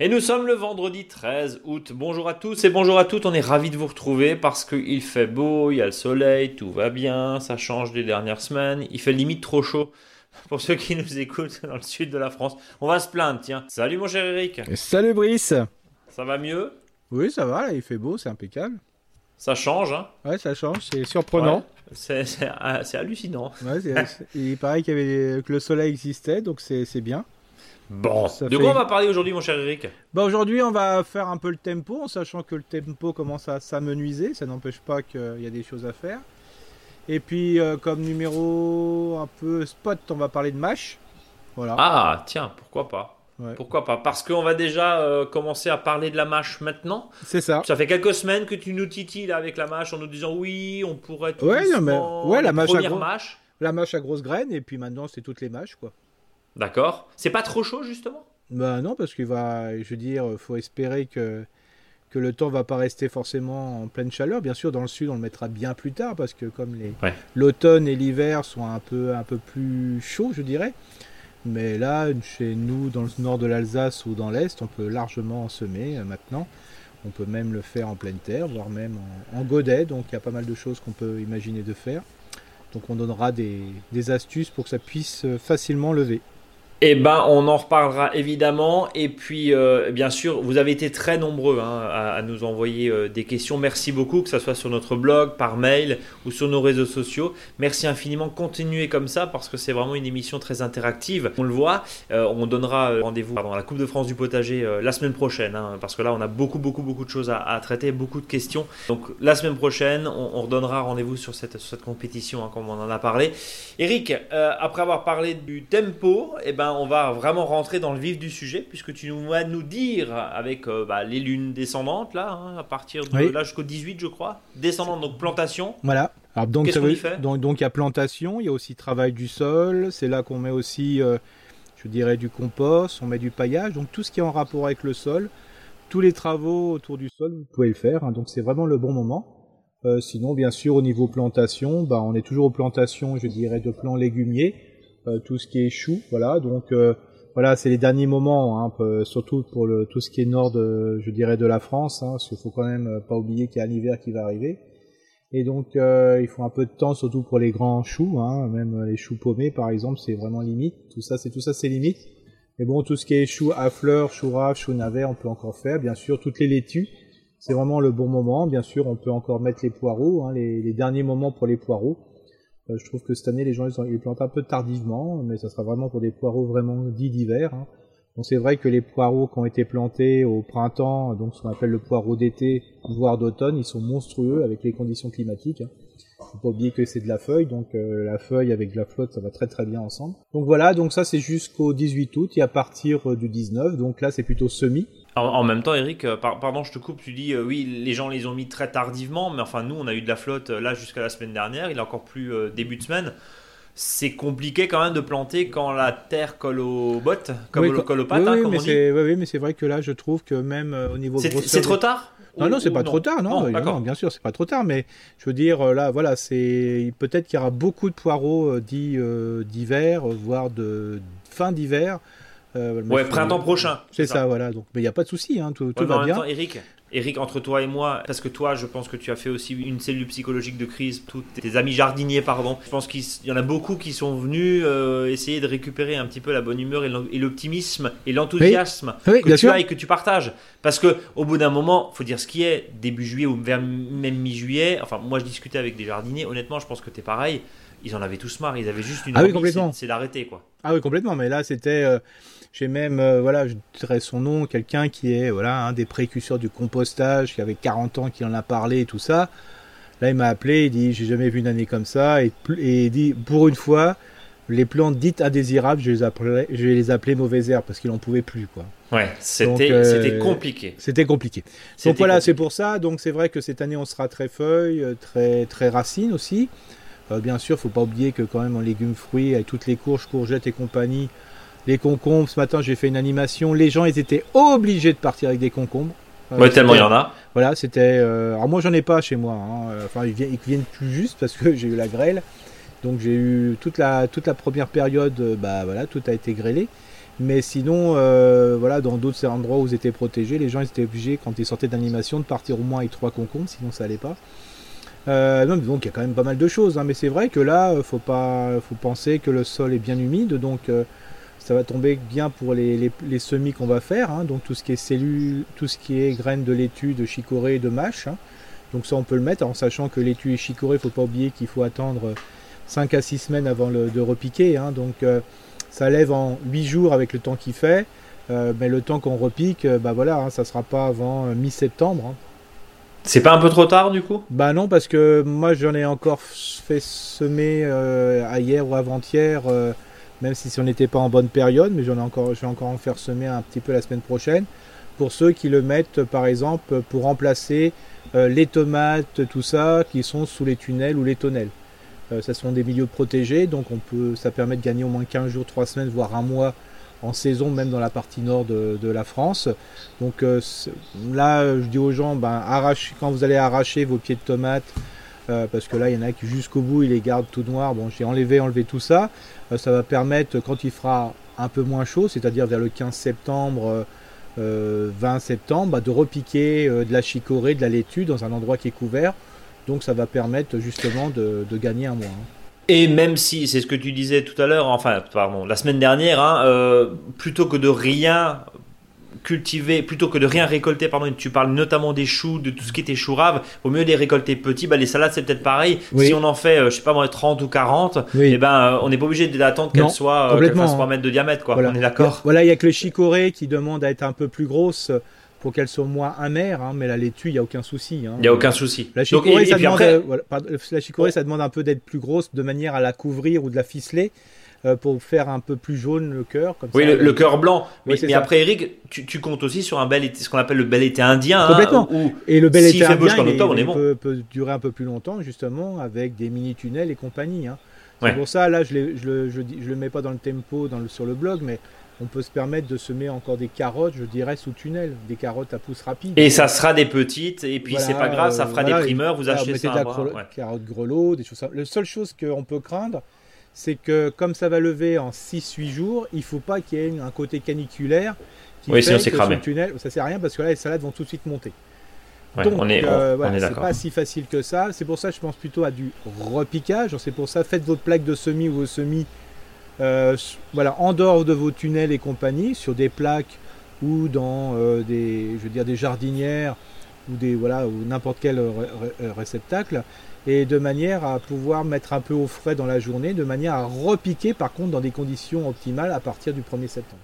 Et nous sommes le vendredi 13 août. Bonjour à tous et bonjour à toutes. On est ravis de vous retrouver parce qu'il fait beau, il y a le soleil, tout va bien, ça change des dernières semaines. Il fait limite trop chaud. Pour ceux qui nous écoutent dans le sud de la France, on va se plaindre, tiens. Salut mon cher Eric. Salut Brice. Ça va mieux? Oui, ça va, là, il fait beau, c'est impeccable. Ça change, hein Ouais, ça change, c'est surprenant. Ouais, c'est hallucinant. Ouais, il paraît qu'il y avait, que le soleil existait, donc c'est bien. Bon, de quoi on va parler aujourd'hui, mon cher Eric? Bah Aujourd'hui, on va faire un peu le tempo, en sachant que le tempo commence à s'amenuiser. Ça n'empêche pas qu'il y a des choses à faire. Et puis, euh, comme numéro un peu spot, on va parler de MASH. Voilà. Ah, tiens, pourquoi pas Pourquoi pas? Parce qu'on va déjà euh, commencer à parler de la MASH maintenant. C'est ça. Ça fait quelques semaines que tu nous titilles avec la MASH en nous disant oui, on pourrait être ouais, non, mais... ouais, la mâche à gros... La mâche à grosse graine, et puis maintenant, c'est toutes les mâches, quoi. D'accord. C'est pas trop chaud justement? Bah non, parce qu'il va, je veux dire, faut espérer que que le temps va pas rester forcément en pleine chaleur. Bien sûr, dans le sud, on le mettra bien plus tard parce que comme les l'automne et l'hiver sont un peu un peu plus chauds, je dirais. Mais là, chez nous, dans le nord de l'Alsace ou dans l'est, on peut largement semer euh, maintenant. On peut même le faire en pleine terre, voire même en, godet. Donc il y a pas mal de choses qu'on peut imaginer de faire. Donc on donnera des, des astuces pour que ça puisse euh, facilement lever. Eh ben, on en reparlera évidemment. Et puis, euh, bien sûr, vous avez été très nombreux hein, à, nous envoyer euh, des questions. Merci beaucoup, que ce soit sur notre blog, par mail ou sur nos réseaux sociaux. Merci infiniment. Continuez comme ça parce que c'est vraiment une émission très interactive. On le voit. Euh, on donnera rendez-vous à la Coupe de France du potager la semaine prochaine hein, parce que là, on a beaucoup, beaucoup, beaucoup de choses à, traiter, beaucoup de questions. Donc, la semaine prochaine, on, redonnera rendez-vous sur cette, compétition, hein, comme on en a parlé. Eric, après avoir parlé du tempo, eh ben, on va vraiment rentrer dans le vif du sujet, puisque tu vas nous dire, avec euh, bah, les lunes descendantes, là, hein, à partir de là jusqu'au 18, je crois, descendante, donc plantation. Voilà. Alors, donc, ça fait donc, donc, il y a plantation, il y a aussi travail du sol, c'est là qu'on met aussi, euh, je dirais, du compost, on met du paillage, donc tout ce qui est en rapport avec le sol, tous les travaux autour du sol, vous pouvez le faire, hein, donc c'est vraiment le bon moment. Euh, sinon, bien sûr, au niveau plantation, bah, on est toujours aux plantations, je dirais, de plants légumiers. Euh, tout ce qui est chou, voilà. Donc euh, voilà, c'est les derniers moments, hein, surtout pour tout ce qui est nord, de, je dirais, de la France, hein, parce qu'il faut quand même euh, pas oublier qu'il y a l'hiver qui va arriver. Et donc, il faut un peu de temps, surtout pour les grands choux, hein, même les choux paumés, par exemple, c'est vraiment limite. Tout ça, c'est tout ça, c'est limite. Mais bon, tout ce qui est choux à fleurs, choux rave, choux navet, on peut encore faire. Bien sûr, toutes les laitues, c'est vraiment le bon moment. Bien sûr, on peut encore mettre les poireaux, les, derniers moments pour les poireaux. Euh, je trouve que cette année, les gens ils, ils, plantent un peu tardivement, mais ça sera vraiment pour des poireaux vraiment dits d'hiver. Hein. C'est vrai que les poireaux qui ont été plantés au printemps, donc ce qu'on appelle le poireau d'été, voire d'automne, ils sont monstrueux avec les conditions climatiques. Hein. Faut pas oublier que c'est de la feuille, donc euh, la feuille avec de la flotte, ça va très très bien ensemble. Donc voilà, donc ça c'est jusqu'au 18 août et à partir euh, du 19, donc là c'est plutôt semi. En, même temps, Eric, euh, pardon, je te coupe, tu dis oui, les gens les ont mis très tardivement, mais enfin nous on a eu de la flotte là jusqu'à la semaine dernière, il est encore plus début de semaine. C'est compliqué quand même de planter quand la terre colle aux bottes, comme oui, colle aux pattes, oui, hein, mais on Oui, mais c'est vrai que là, je trouve que même au niveau C'est trop tard? Non, non, c'est pas trop tard, non, non, bien sûr, c'est pas trop tard, mais je veux dire, euh, là, voilà, c'est peut-être qu'il y aura beaucoup de poireaux euh, dits euh, d'hiver, voire de fin d'hiver. Ouais, printemps prochain. C'est ça. voilà. Donc, mais il n'y a pas de souci, hein, tout, tout va bien. Temps, Eric, Eric, entre toi et moi, parce que toi, je pense que tu as fait aussi une cellule psychologique de crise, tous tes amis jardiniers, pardon. Je pense qu'il y en a beaucoup qui sont venus euh, essayer de récupérer un petit peu la bonne humeur et l'optimisme et l'enthousiasme que tu as et que tu partages. Parce que au bout d'un moment, faut dire ce qui est, début juillet ou vers même mi-juillet. Enfin, moi, je discutais avec des jardiniers. Honnêtement, je pense que tu es pareil. Ils en avaient tous marre. Ils avaient juste une ah envie, c'est d'arrêter, quoi. Ah oui, complètement. Mais là, c'était. Euh, j'ai même, euh, voilà, je dirais son nom, quelqu'un qui est voilà un des précurseurs du compostage, qui avait 40 ans, qui en a parlé et tout ça. Là, il m'a appelé, il dit, j'ai jamais vu une année comme ça, et, et il dit, pour une fois, les plantes dites indésirables, je les appelais, je les appeler mauvaises herbes parce qu'il en pouvait plus, quoi. Ouais, c'était euh, compliqué. C'était compliqué. Donc voilà, c'est pour ça. Donc c'est vrai que cette année on sera très feuilles, euh, très très racines aussi. bien sûr, faut pas oublier que quand même en légumes fruits, avec toutes les courges, courgettes et compagnie, les concombres, ce matin j'ai fait une animation, les gens ils étaient obligés de partir avec des concombres. ouais, tellement il y en a. Voilà, c'était. alors moi, j'en ai pas chez moi. Hein. Enfin, ils viennent, ils viennent plus juste parce que j'ai eu la grêle. Donc j'ai eu toute la, toute la première période, bah voilà, tout a été grêlé. Mais sinon, voilà, dans d'autres endroits où ils étaient protégés, les gens étaient obligés, quand ils sortaient d'animation, de partir au moins avec trois concombres, sinon ça allait pas. Euh, donc il y a quand même pas mal de choses, hein, mais c'est vrai que là, euh, faut pas, faut penser que le sol est bien humide, donc euh, ça va tomber bien pour les, semis qu'on va faire, hein, donc tout ce qui est cellules, tout ce qui est graines de laitue, de chicorée, de mâche. Hein. donc ça on peut le mettre en sachant que laitue et chicorée, il faut pas oublier qu'il faut attendre 5 à 6 semaines avant de repiquer, donc ça lève en 8 jours avec le temps qu'il fait, mais le temps qu'on repique, bah voilà, ça sera pas avant mi-septembre. C'est pas un peu trop tard du coup? Bah non, parce que moi j'en ai encore fait semer euh, hier ou avant-hier, euh, même si on n'était pas en bonne période, mais j'en ai encore, je vais encore en faire semer un petit peu la semaine prochaine. Pour ceux qui le mettent par exemple pour remplacer euh, les tomates, tout ça, qui sont sous les tunnels ou les tonnelles. ça sont des milieux protégés, donc on peut, ça permet de gagner au moins 15 jours, 3 semaines, voire un mois en saison, même dans la partie nord de, la France. Donc euh, là, je dis aux gens, ben, quand vous allez arracher vos pieds de tomates, euh, parce que là, il y en a qui jusqu'au bout, ils les gardent tout noirs. Bon, j'ai enlevé, enlevé tout ça. Euh, ça va permettre, quand il fera un peu moins chaud, c'est-à-dire vers le 15 septembre, 20 septembre, bah, de repiquer de la chicorée, de la laitue dans un endroit qui est couvert. Donc ça va permettre justement de, gagner un mois. Hein. Et même si, c'est ce que tu disais tout à l'heure, enfin, pardon, la semaine dernière, hein, euh, plutôt que de rien cultiver, plutôt que de rien récolter, pardon, tu parles notamment des choux, de tout ce qui était chou rave, vaut mieux les récolter petits. Bah, les salades, c'est peut-être pareil. Si on en fait, euh, je sais pas moi, 30 ou 40, et eh ben, euh, on n'est pas obligé d'attendre qu'elles soient, qu fassent 3 mètres de diamètre, quoi. On est d'accord. Voilà, il y a que le chicorée qui demande à être un peu plus grosse pour qu'elle soit moins amère, hein, mais la laitue, il n'y a aucun souci. Hein. Il n'y a aucun souci. La chicorée, ça, demande, euh, la chicorée ça demande un peu d'être plus grosse de manière à la couvrir ou de la ficeler. Euh, pour faire un peu plus jaune le cœur. oui, le, cœur blanc. Mais, après, Eric, tu, comptes aussi sur un bel été, ce qu'on appelle le bel été indien. Hein, Complètement. et le bel été indien, il, peut, peut, durer un peu plus longtemps, justement, avec des mini-tunnels et compagnie. C'est pour ça, là, je ne je, je, je, le mets pas dans le tempo dans le, sur le blog, mais on peut se permettre de semer encore des carottes, je dirais, sous tunnel, des carottes à pouce rapide. Et ça sera des petites, et puis c'est pas grave, ça fera des primeurs, vous achetez ça. Des carottes grelot, des choses La seule chose qu'on peut craindre, c'est que comme ça va lever en 6-8 jours, il faut pas qu'il y ait un côté caniculaire qui oui, fait que le tunnel, ça sert à rien parce que là les salades vont tout de suite monter. Donc, on est, euh, c'est pas si facile que ça. C'est pour ça que je pense plutôt à du repiquage. C'est pour ça, faites votre plaque de semis ou vos semis euh, voilà, en dehors de vos tunnels et compagnie, sur des plaques ou dans euh, des, je veux dire, des jardinières ou des voilà ou n'importe quel réceptacle, et de manière à pouvoir mettre un peu au frais dans la journée, de manière à repiquer par contre dans des conditions optimales à partir du 1er septembre.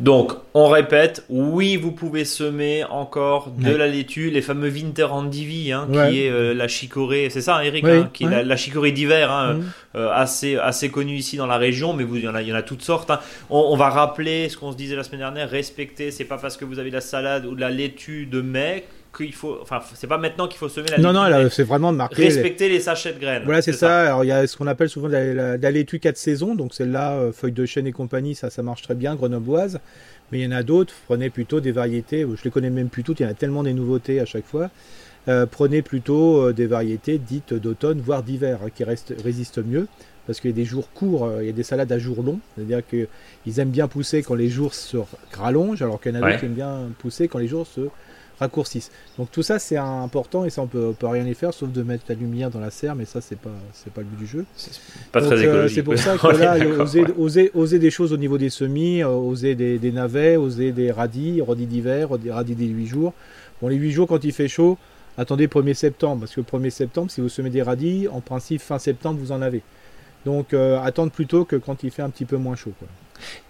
Donc, on répète, oui, vous pouvez semer encore de la laitue, les fameux Winter Andivi, hein, qui est euh, la chicorée, c'est ça, Eric, hein, qui est la, chicorée d'hiver, hein, mm. euh, assez, assez connue ici dans la région, mais vous, il y en a, il y en a toutes sortes. On, on, va rappeler ce qu'on se disait la semaine dernière, respecter, c'est pas parce que vous avez de la salade ou de la laitue de mai qu'il faut, enfin, c'est pas maintenant qu'il faut semer la Non, non, c'est vraiment de marquer. Respecter les... sachets de graines. Voilà, c'est ça. Alors, il y a ce qu'on appelle souvent la, la, laitue 4 saisons. Donc, celle-là, euh, feuille de chêne et compagnie, ça, ça marche très bien, grenobloise. Mais il y en a d'autres. Prenez plutôt des variétés. Je les connais même plus toutes. Il y en a tellement des nouveautés à chaque fois. Euh, prenez plutôt euh, des variétés dites d'automne, voire d'hiver, hein, qui restent, résistent mieux. Parce qu'il y a des jours courts, il y a des salades à jours longs. C'est-à-dire qu'ils aiment bien pousser quand les jours se rallongent, alors qu'il y en a d'autres qui aiment bien pousser quand les jours se raccourcissent. Donc tout ça c'est important et ça on peut, peut rien y faire sauf de mettre la lumière dans la serre, mais ça c'est pas c'est pas le but du jeu. C'est pas très euh, écologique. c'est pour ça que là, oser, oser, oser, des choses au niveau des semis, euh, oser des, des, navets, oser des radis, radis d'hiver, des radis des 8 jours. Bon les 8 jours quand il fait chaud, attendez 1er septembre parce que le 1er septembre si vous semez des radis, en principe fin septembre vous en avez. Donc euh, attendre plutôt que quand il fait un petit peu moins chaud. Quoi.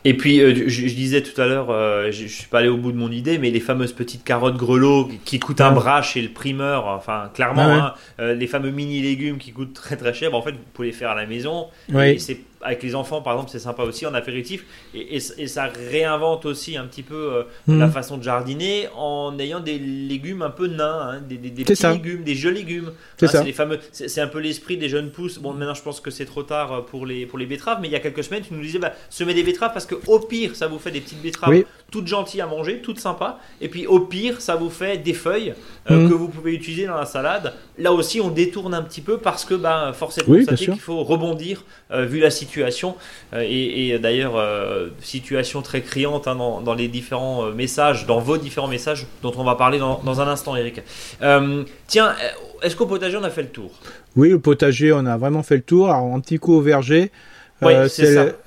Et puis, euh, je, disais tout à l'heure, euh, je, ne suis pas allé au bout de mon idée, mais les fameuses petites carottes grelots qui coûtent un bras chez le primeur, enfin, clairement, hein, euh, les fameux mini légumes qui coûtent très très cher, bah, en fait, vous pouvez les faire à la maison. Et c'est avec les enfants, par exemple, c'est sympa aussi en apéritif. Et, ça réinvente aussi un petit peu mhm. la façon de jardiner en ayant des légumes un peu nains, hein, des, petits légumes, des jeux légumes. C'est hein, fameux. C'est un peu l'esprit des jeunes pousses. Bon, maintenant, je pense que c'est trop tard pour les, pour les betteraves, mais il y a quelques semaines, tu nous disais, bah, semez des betteraves parce que au pire, ça vous fait des petites betteraves toutes gentilles à manger, toutes sympas. Et puis au pire, ça vous fait des feuilles mhm. que vous pouvez utiliser dans la salade. Là aussi, on détourne un petit peu parce que, bah, forcément, qu'il faut rebondir vu la situation. Et, d'ailleurs, situation très criante hein, dans, les différents messages, dans vos différents messages dont on va parler dans, dans un instant, Eric. tiens, est-ce qu'au potager, on a fait le tour? Oui, le potager, on a vraiment fait le tour. Alors, un petit coup au verger. Euh,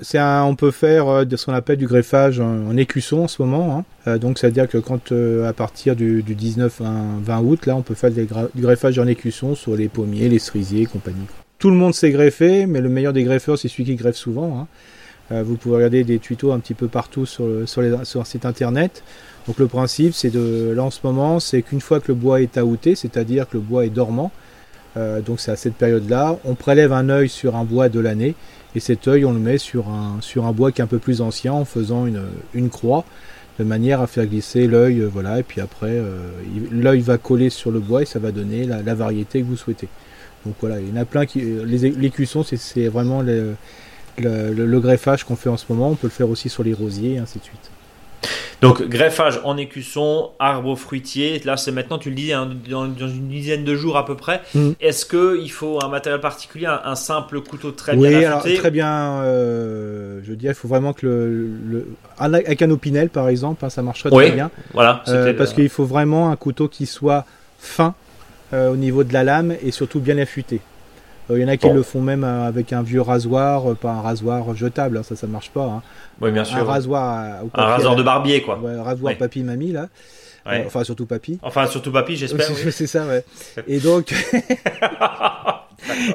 c'est on peut faire euh, de ce qu'on appelle du greffage en, écusson en ce moment. Hein. Euh, donc, c'est-à-dire que quand à partir du, 19 20, août, là, on peut faire du greffage en écusson sur les pommiers, les cerisiers, et compagnie. Tout le monde sait greffer, mais le meilleur des greffeurs, c'est celui qui greffe souvent. Hein. vous pouvez regarder des tutos un petit peu partout sur, sur, les, sur le site internet. Donc le principe, c'est de là en ce moment, c'est qu'une fois que le bois est aouté, c'est-à-dire que le bois est dormant, donc c'est à cette période-là, on prélève un œil sur un bois de l'année et cet œil, on le met sur un, sur un bois qui est un peu plus ancien en faisant une, une croix de manière à faire glisser l'œil. Euh, voilà, et puis après, euh, l'œil va coller sur le bois et ça va donner la, variété que vous souhaitez. Donc voilà, il y en a plein qui. Les, les cuissons, c'est vraiment le, le greffage qu'on fait en ce moment. On peut le faire aussi sur les rosiers et ainsi de suite. Donc greffage en écusson, arbre fruitier. Là, c'est maintenant, tu le dis, hein, dans, une dizaine de jours à peu près. Mm. Est-ce qu'il faut un matériel particulier, un, simple couteau très bien affûté? Oui, très bien. Euh, je dirais, il faut vraiment que le, avec un opinel, par exemple, hein, ça marcherait très bien. Voilà. Euh, parce qu'il faut vraiment un couteau qui soit fin au niveau de la lame et surtout bien affûté. Il y en a qui le font même avec un vieux rasoir, pas un rasoir jetable, hein, ça ça marche pas. Oui, bien sûr. Un rasoir, un rasoir de barbier, quoi. un rasoir papy mamie là. Euh, enfin surtout papy. Enfin surtout papy, j'espère. c'est ça, ouais. Et donc.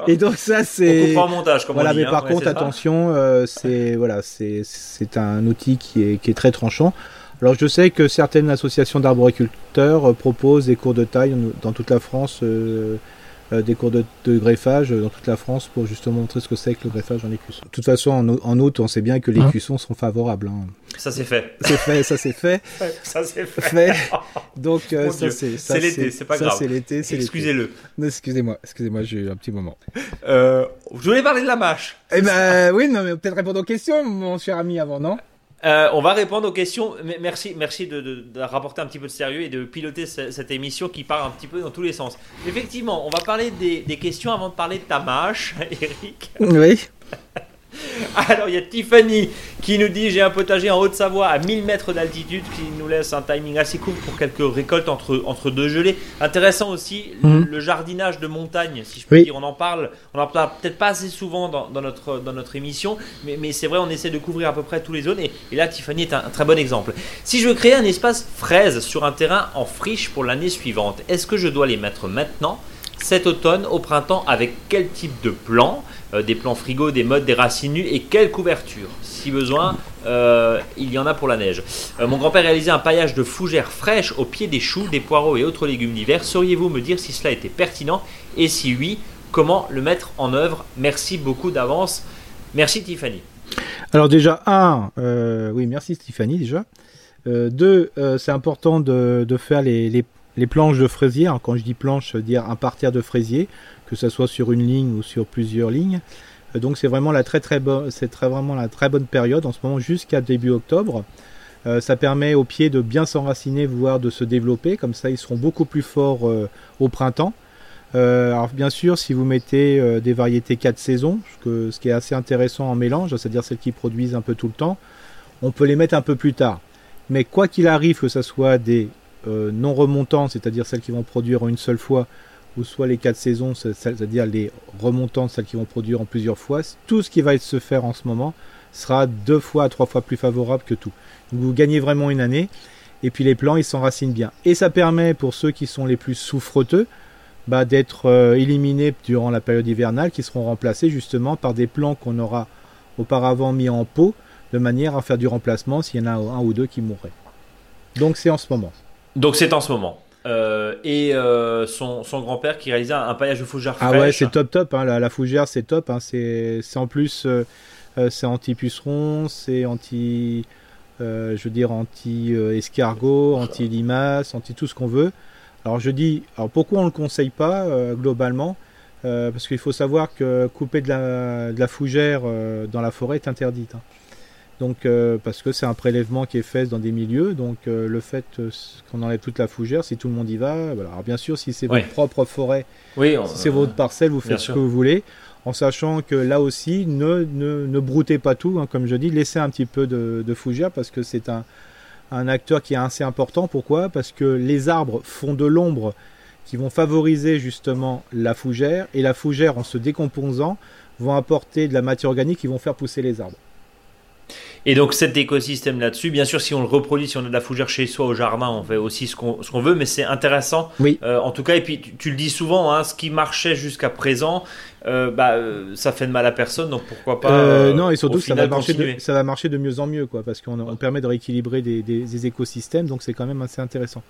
Et donc ça c'est. On montage, comme voilà, on dit, mais par contre attention, euh, c'est voilà, c'est c'est un outil qui est qui est très tranchant. Alors je sais que certaines associations d'arboriculteurs euh, proposent des cours de taille dans toute la France. Euh, des cours de, greffage dans toute la France pour justement montrer ce que c'est que le greffage en écusson. De toute façon, en, août, on sait bien que les hein cuissons sont favorables. Hein. Ça c'est fait. C'est fait, ça c'est fait. ça c'est fait. Donc euh, ça c'est c'est l'été, c'est pas grave. C'est l'été, Excusez-le. Excusez-moi, excusez-moi, j'ai eu un petit moment. Euh, je voulais parler de la mâche. Eh ben oui, non mais peut-être répondre aux questions, mon cher ami, avant, non? Euh, on va répondre aux questions. Merci, merci de, rapporter un petit peu de sérieux et de piloter cette émission qui part un petit peu dans tous les sens. Effectivement, on va parler des, des questions avant de parler de ta mâche, Eric. Oui. Alors il y a Tiffany qui nous dit j'ai un potager en Haute-Savoie à 1000 mètres d'altitude qui nous laisse un timing assez court pour quelques récoltes entre, entre deux gelées. Intéressant aussi mhm. le, jardinage de montagne, si je peux dire. On en parle, on en parle peut-être pas assez souvent dans, notre, dans notre émission, mais, mais c'est vrai, on essaie de couvrir à peu près tous les zones. Et, là, Tiffany est un, très bon exemple. Si je veux créer un espace fraise sur un terrain en friche pour l'année suivante, est-ce que je dois les mettre maintenant cet automne, au printemps, avec quel type de plan euh, Des plans frigo, des modes, des racines nues et quelle couverture? Si besoin, euh, il y en a pour la neige. Euh, mon grand-père réalisait un paillage de fougères fraîches au pied des choux, des poireaux et autres légumes d'hiver. Sauriez-vous me dire si cela était pertinent? Et si oui, comment le mettre en œuvre? Merci beaucoup d'avance. Merci Tiffany. Alors déjà, un, oui, merci Tiffany déjà. deux, c'est important de, faire les, les les planches de fraisier, quand je dis planche, dire un parterre de fraisier, que ce soit sur une ligne ou sur plusieurs lignes. Euh, donc c'est vraiment la très bonne, période en ce moment jusqu'à début octobre. Euh, ça permet aux pieds de bien s'enraciner, voire de se développer. Comme ça, ils seront beaucoup plus forts euh, au printemps. alors bien sûr, si vous mettez des variétés 4 saisons, ce, ce qui est assez intéressant en mélange, c'est-à-dire celles qui produisent un peu tout le temps, on peut les mettre un peu plus tard. Mais quoi qu'il arrive, que ce soit des euh, non remontantes, c'est-à-dire celles qui vont produire en une seule fois, ou soit les quatre saisons, c'est-à-dire les remontantes, celles qui vont produire en plusieurs fois, tout ce qui va se faire en ce moment sera deux fois à trois fois plus favorable que tout. vous gagnez vraiment une année, et puis les plants, ils s'enracinent bien. Et ça permet pour ceux qui sont les plus souffreteux, bah, d'être euh, éliminés durant la période hivernale, qui seront remplacés justement par des plants qu'on aura auparavant mis en pot, de manière à faire du remplacement s'il y en a un ou deux qui mourraient. Donc c'est en ce moment. Donc c'est en ce moment. Euh, et euh, son, grand-père qui réalisait un, paillage de fougère fraîche. Ah ouais, c'est top top. Hein, la, fougère, c'est top. Hein, c'est en plus, c'est anti-puceron, c'est anti, je veux dire anti-escargot, anti-limace, anti tout ce qu'on veut. Alors je dis, alors pourquoi on ne le conseille pas globalement? Parce qu'il faut savoir que couper de la, fougère dans la forêt est interdite. Hein. Donc, euh, parce que c'est un prélèvement qui est fait dans des milieux, donc euh, le fait euh, qu'on enlève toute la fougère, si tout le monde y va, alors bien sûr, si c'est votre propre forêt, si c'est votre parcelle, vous faites ce que vous voulez, en sachant que là aussi, ne, ne, broutez pas tout, hein, comme je dis, laissez un petit peu de, fougère parce que c'est un, un, acteur qui est assez important. Pourquoi? Parce que les arbres font de l'ombre qui vont favoriser justement la fougère, et la fougère, en se décomposant, vont apporter de la matière organique qui vont faire pousser les arbres. Et donc cet écosystème là-dessus, bien sûr, si on le reproduit, si on a de la fougère chez soi au jardin, on fait aussi ce qu'on veut, mais c'est intéressant. Oui. Euh, en tout cas, et puis tu, le dis souvent, hein, ce qui marchait jusqu'à présent, euh, bah, euh, ça fait de mal à personne, donc pourquoi pas. non, et surtout ça va, marcher de, ça va marcher de mieux en mieux, quoi, parce qu'on permet de rééquilibrer des, des, écosystèmes, donc c'est quand même assez intéressant.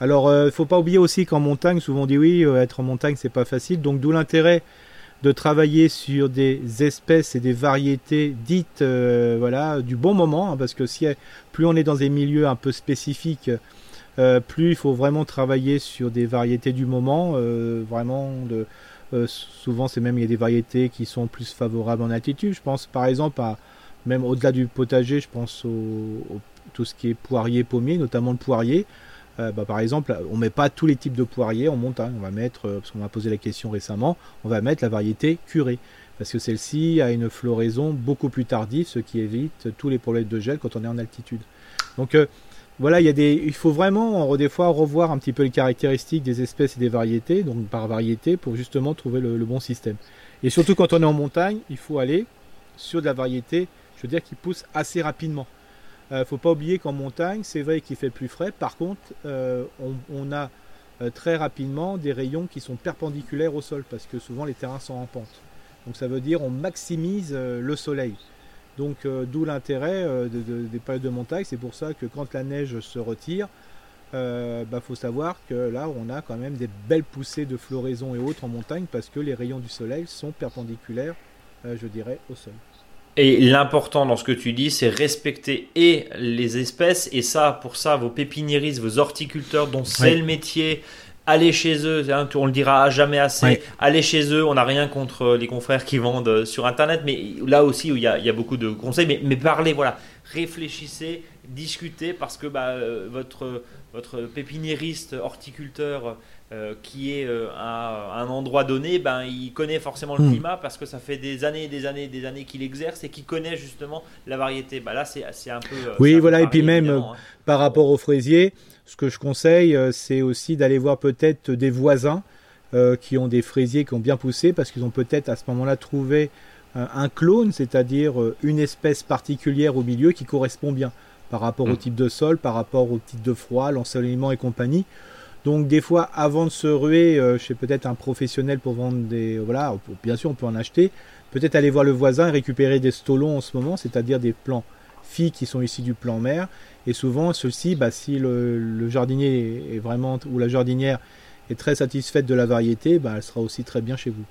Alors, il ne faut pas oublier aussi qu'en montagne, souvent on dit oui, être en montagne c'est pas facile, donc d'où l'intérêt de travailler sur des espèces et des variétés dites euh, voilà du bon moment hein, parce que si plus on est dans des milieux un peu spécifiques euh, plus il faut vraiment travailler sur des variétés du moment euh, vraiment de souvent c'est même il y a des variétés qui sont plus favorables en altitude. Je pense par exemple à même au-delà du potager je pense au, tout ce qui est poirier pommier notamment le poirier euh, bah, par exemple, on met pas tous les types de poiriers en montagne. On va mettre, euh, parce qu'on m'a posé la question récemment, on va mettre la variété curée. Parce que celle-ci a une floraison beaucoup plus tardive, ce qui évite tous les problèmes de gel quand on est en altitude. Donc euh, voilà, il, y a des, il faut vraiment des fois revoir un petit peu les caractéristiques des espèces et des variétés, donc par variété, pour justement trouver le, le bon système. Et surtout quand on est en montagne, il faut aller sur de la variété, je veux dire, qui pousse assez rapidement. Ne euh, faut pas oublier qu'en montagne, c'est vrai qu'il fait plus frais. Par contre, euh, on, a euh, très rapidement des rayons qui sont perpendiculaires au sol parce que souvent les terrains sont en pente. Donc ça veut dire on maximise le soleil. Donc d'où l'intérêt des périodes de montagne. C'est pour ça que quand la neige se retire, il bah, faut savoir que là on a quand même des belles poussées de floraison et autres en montagne parce que les rayons du soleil sont perpendiculaires, je dirais, au sol. Et l'important dans ce que tu dis, c'est respecter et les espèces, et ça, pour ça, vos pépiniéristes, vos horticulteurs, dont c'est le métier, allez chez eux, on le dira jamais assez, allez chez eux, on n'a rien contre les confrères qui vendent sur Internet, mais là aussi, où il y a, beaucoup de conseils, mais, mais parlez, voilà, réfléchissez, discutez, parce que bah, euh, votre, votre pépiniériste, horticulteur, euh, qui est euh, à un endroit donné, ben, il connaît forcément le hmm. climat parce que ça fait des années et des années et des années qu'il exerce et qu'il connaît justement la variété. Ben là, c'est un peu. Euh, oui, voilà, et puis même hein. par rapport aux fraisiers, ce que je conseille, c'est aussi d'aller voir peut-être des voisins qui ont des fraisiers qui ont bien poussé parce qu'ils ont peut-être à ce moment-là trouvé un clone, c'est-à-dire une espèce particulière au milieu qui correspond bien par rapport au hmm. type de sol, par rapport au type de froid, l'ensoleillement et compagnie. Donc des fois, avant de se ruer euh, chez peut-être un professionnel pour vendre des... Voilà, bien sûr, on peut en acheter. Peut-être aller voir le voisin et récupérer des stolons en ce moment, c'est-à-dire des plants filles qui sont ici du plan mère. Et souvent, ceux-ci, bah, si le, jardinier est vraiment ou la jardinière est très satisfaite de la variété, bah, elle sera aussi très bien chez vous.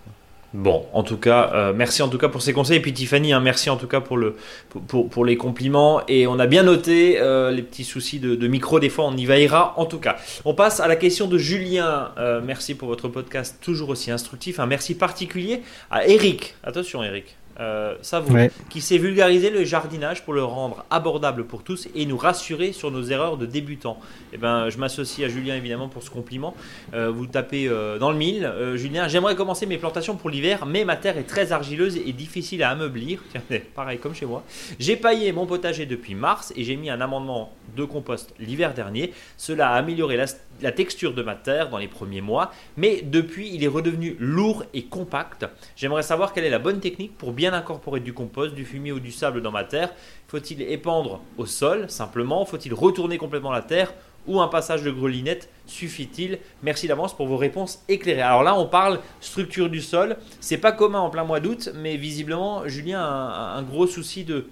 Bon, en tout cas, euh, merci en tout cas pour ces conseils. Et puis Tiffany, hein, merci en tout cas pour, le, pour, pour, les compliments. Et on a bien noté euh, les petits soucis de, micro. Des fois, on y veillera en tout cas. On passe à la question de Julien. Euh, merci pour votre podcast toujours aussi instructif. Un merci particulier à Eric. Attention, Eric euh, vous qui sait vulgariser le jardinage pour le rendre abordable pour tous et nous rassurer sur nos erreurs de débutants. Eh ben, je m'associe à Julien évidemment pour ce compliment. Euh, vous tapez euh, dans le mille. Julien, j'aimerais commencer mes plantations pour l'hiver, mais ma terre est très argileuse et difficile à ameublir. pareil comme chez moi. J'ai paillé mon potager depuis mars et j'ai mis un amendement de compost l'hiver dernier. Cela a amélioré la, la texture de ma terre dans les premiers mois, mais depuis il est redevenu lourd et compact. J'aimerais savoir quelle est la bonne technique pour bien incorporer du compost, du fumier ou du sable dans ma terre Faut-il épandre au sol simplement? Faut-il retourner complètement la terre? Ou un passage de grelinette suffit-il? Merci d'avance pour vos réponses éclairées. Alors là, on parle structure du sol. C'est pas commun en plein mois d'août, mais visiblement, Julien a un, gros souci de,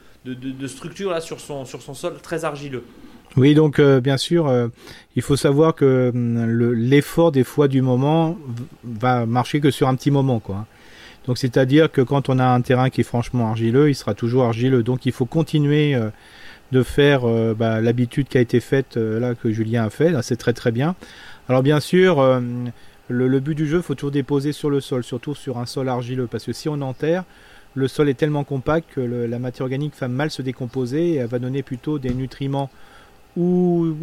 structure là sur son sol très argileux. Oui, donc euh, bien sûr, euh, il faut savoir que hum, l'effort des fois du moment va marcher que sur un petit moment, quoi. Donc c'est-à-dire que quand on a un terrain qui est franchement argileux, il sera toujours argileux. Donc il faut continuer euh, de faire bah, l'habitude qui a été faite là que Julien a fait. C'est très très bien. Alors bien sûr, le, but du jeu, faut toujours déposer sur le sol, surtout sur un sol argileux, parce que si on enterre, le sol est tellement compact que la matière organique va mal se décomposer et elle va donner plutôt des nutriments ou,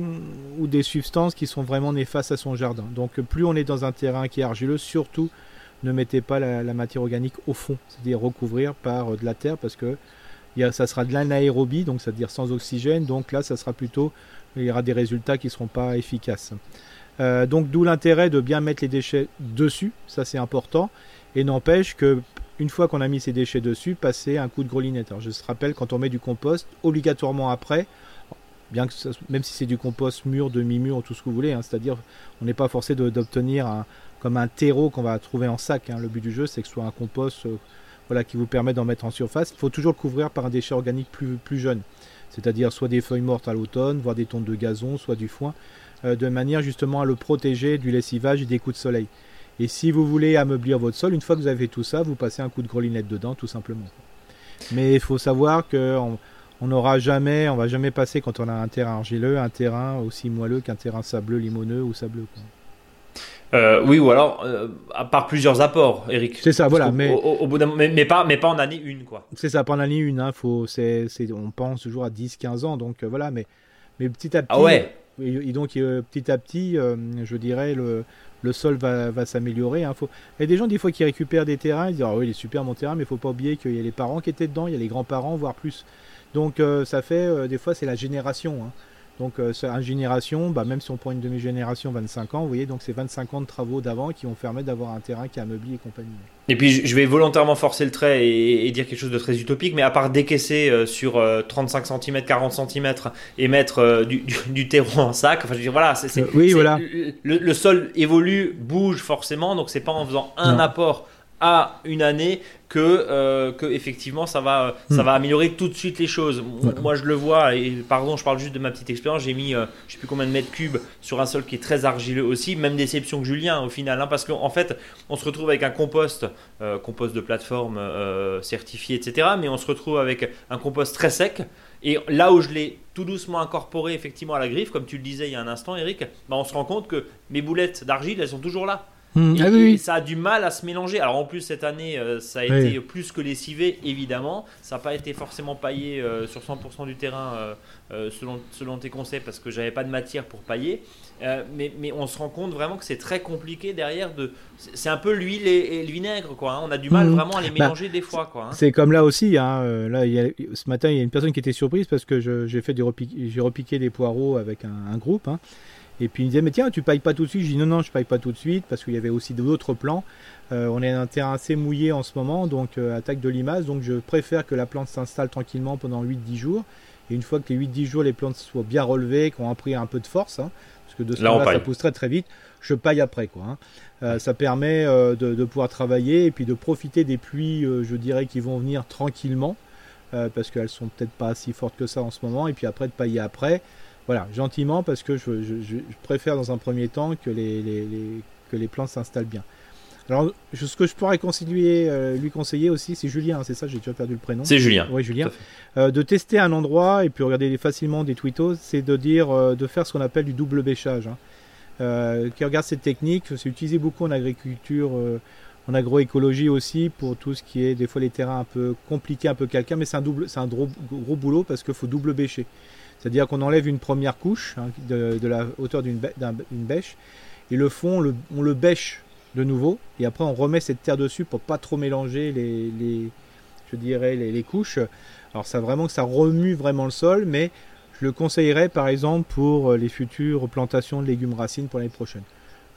des substances qui sont vraiment néfastes à son jardin. Donc plus on est dans un terrain qui est argileux, surtout ne mettez pas la, matière organique au fond, c'est-à-dire recouvrir par euh, de la terre parce que ça sera de l'anaérobie, donc c'est-à-dire sans oxygène, donc là ça sera plutôt, il y aura des résultats qui ne seront pas efficaces. Euh, donc d'où l'intérêt de bien mettre les déchets dessus, ça c'est important, et n'empêche que une fois qu'on a mis ces déchets dessus, passer un coup de grelinette. Alors je te rappelle, quand on met du compost, obligatoirement après, que même si c'est du compost mûr, demi-mûr, tout ce que vous voulez, hein, c'est-à-dire on n'est pas forcé d'obtenir comme un terreau qu'on va trouver en sac. Hein. Le but du jeu, c'est que ce soit un compost euh, voilà, qui vous permet d'en mettre en surface. Il faut toujours le couvrir par un déchet organique plus, jeune, c'est-à-dire soit des feuilles mortes à l'automne, voire des tontes de gazon, soit du foin, euh, de manière justement à le protéger du lessivage et des coups de soleil. Et si vous voulez ameublir votre sol, une fois que vous avez tout ça, vous passez un coup de grelinette dedans, tout simplement. Mais il faut savoir on n'aura jamais, on va jamais passer quand on a un terrain argileux, un terrain aussi moelleux qu'un terrain sableux, limoneux ou sableux. Euh, oui, ou alors euh, par plusieurs apports, Eric. C'est ça, voilà. Mais, au, bout mais, mais, pas, mais pas en année une, quoi. C'est ça, pas en année une. Hein, faut, c'est, on pense toujours à 10-15 ans, donc voilà. Mais, mais petit à petit. Ah ouais. Et, donc petit à petit, je dirais, le, le sol va, va s'améliorer. Hein. Faut... Il y a des gens des fois qui récupèrent des terrains, ils disent ah oui il est super mon terrain, mais il faut pas oublier qu'il y a les parents qui étaient dedans, il y a les grands-parents, voire plus. Donc euh, ça fait euh, des fois c'est la génération. Hein. Donc euh, une génération, bah, même si on prend une demi-génération 25 ans, vous voyez, donc c'est 25 ans de travaux d'avant qui vont permettre d'avoir un terrain qui a meublé et compagnie. Et puis je vais volontairement forcer le trait et, dire quelque chose de très utopique, mais à part décaisser sur 35 cm, 40 cm et mettre du, terreau en sac, enfin je veux dire voilà, c'est, oui, voilà. Le, sol évolue, bouge forcément, donc c'est pas en faisant un apport à une année que, euh, que effectivement ça va, ça hmm. va améliorer tout de suite les choses. Moi je le vois, et pardon, je parle juste de ma petite expérience. J'ai mis euh, je sais plus combien de mètres cubes sur un sol qui est très argileux aussi, même déception que Julien au final, hein, parce qu'en fait on se retrouve avec un compost, euh, compost de plateforme certifié, etc. Mais on se retrouve avec un compost très sec. Et là où je l'ai tout doucement incorporé effectivement à la griffe, comme tu le disais il y a un instant, Eric, bah, on se rend compte que mes boulettes d'argile, elles sont toujours là. Hmm. Ah ça a du mal à se mélanger. Alors en plus cette année, euh, ça a été plus que lessivé, évidemment. Ça n'a pas été forcément paillé euh, sur 100% du terrain euh, selon, selon tes conseils parce que j'avais pas de matière pour pailler. Mais, mais, on se rend compte vraiment que c'est très compliqué derrière. De... C'est un peu l'huile et, le vinaigre. Quoi, hein. On a du mal hmm. vraiment à les bah, mélanger des fois. Quoi, hein. C'est comme là aussi. Hein. Là, il y a, ce matin, il y a une personne qui était surprise parce que j'ai fait du j'ai repiqué des poireaux avec un, un groupe. Hein. Et puis il me disait, mais tiens, tu payes pas tout de suite. Je dis, non, non, je paye pas tout de suite parce qu'il y avait aussi d'autres plans. Euh, on est un terrain assez mouillé en ce moment, donc euh, attaque de limaces. Donc je préfère que la plante s'installe tranquillement pendant 8-10 jours. Et une fois que les 8-10 jours, les plantes soient bien relevées, qu'on a pris un peu de force, hein, parce que de ce là, ça pousse très très vite, je paille après. Quoi, hein. euh, ça permet de, pouvoir travailler et puis de profiter des pluies, je dirais, qui vont venir tranquillement, parce qu'elles sont peut-être pas si fortes que ça en ce moment. Et puis après, de pailler après. Voilà, gentiment parce que je, préfère dans un premier temps que les, que les plantes s'installent bien. Alors, ce que je pourrais conseiller, euh, lui conseiller aussi, c'est Julien, hein, c'est ça, j'ai déjà perdu le prénom. C'est Julien. Oui, Julien. Euh, de tester un endroit et puis regarder facilement des tweetos, c'est de dire, euh, de faire ce qu'on appelle du double bêchage. Hein. qui regarde cette technique, c'est utilisé beaucoup en agriculture, en agroécologie aussi, pour tout ce qui est des fois les terrains un peu compliqués, un peu calcaires, mais c'est un double, c'est un gros, gros boulot parce qu'il faut double bêcher. C'est-à-dire qu'on enlève une première couche hein, de, la hauteur d'une bêche et le fond, on le bêche de nouveau et après on remet cette terre dessus pour pas trop mélanger les, je dirais les, couches. Alors ça vraiment que ça remue vraiment le sol, mais je le conseillerais par exemple pour les futures plantations de légumes racines pour l'année prochaine.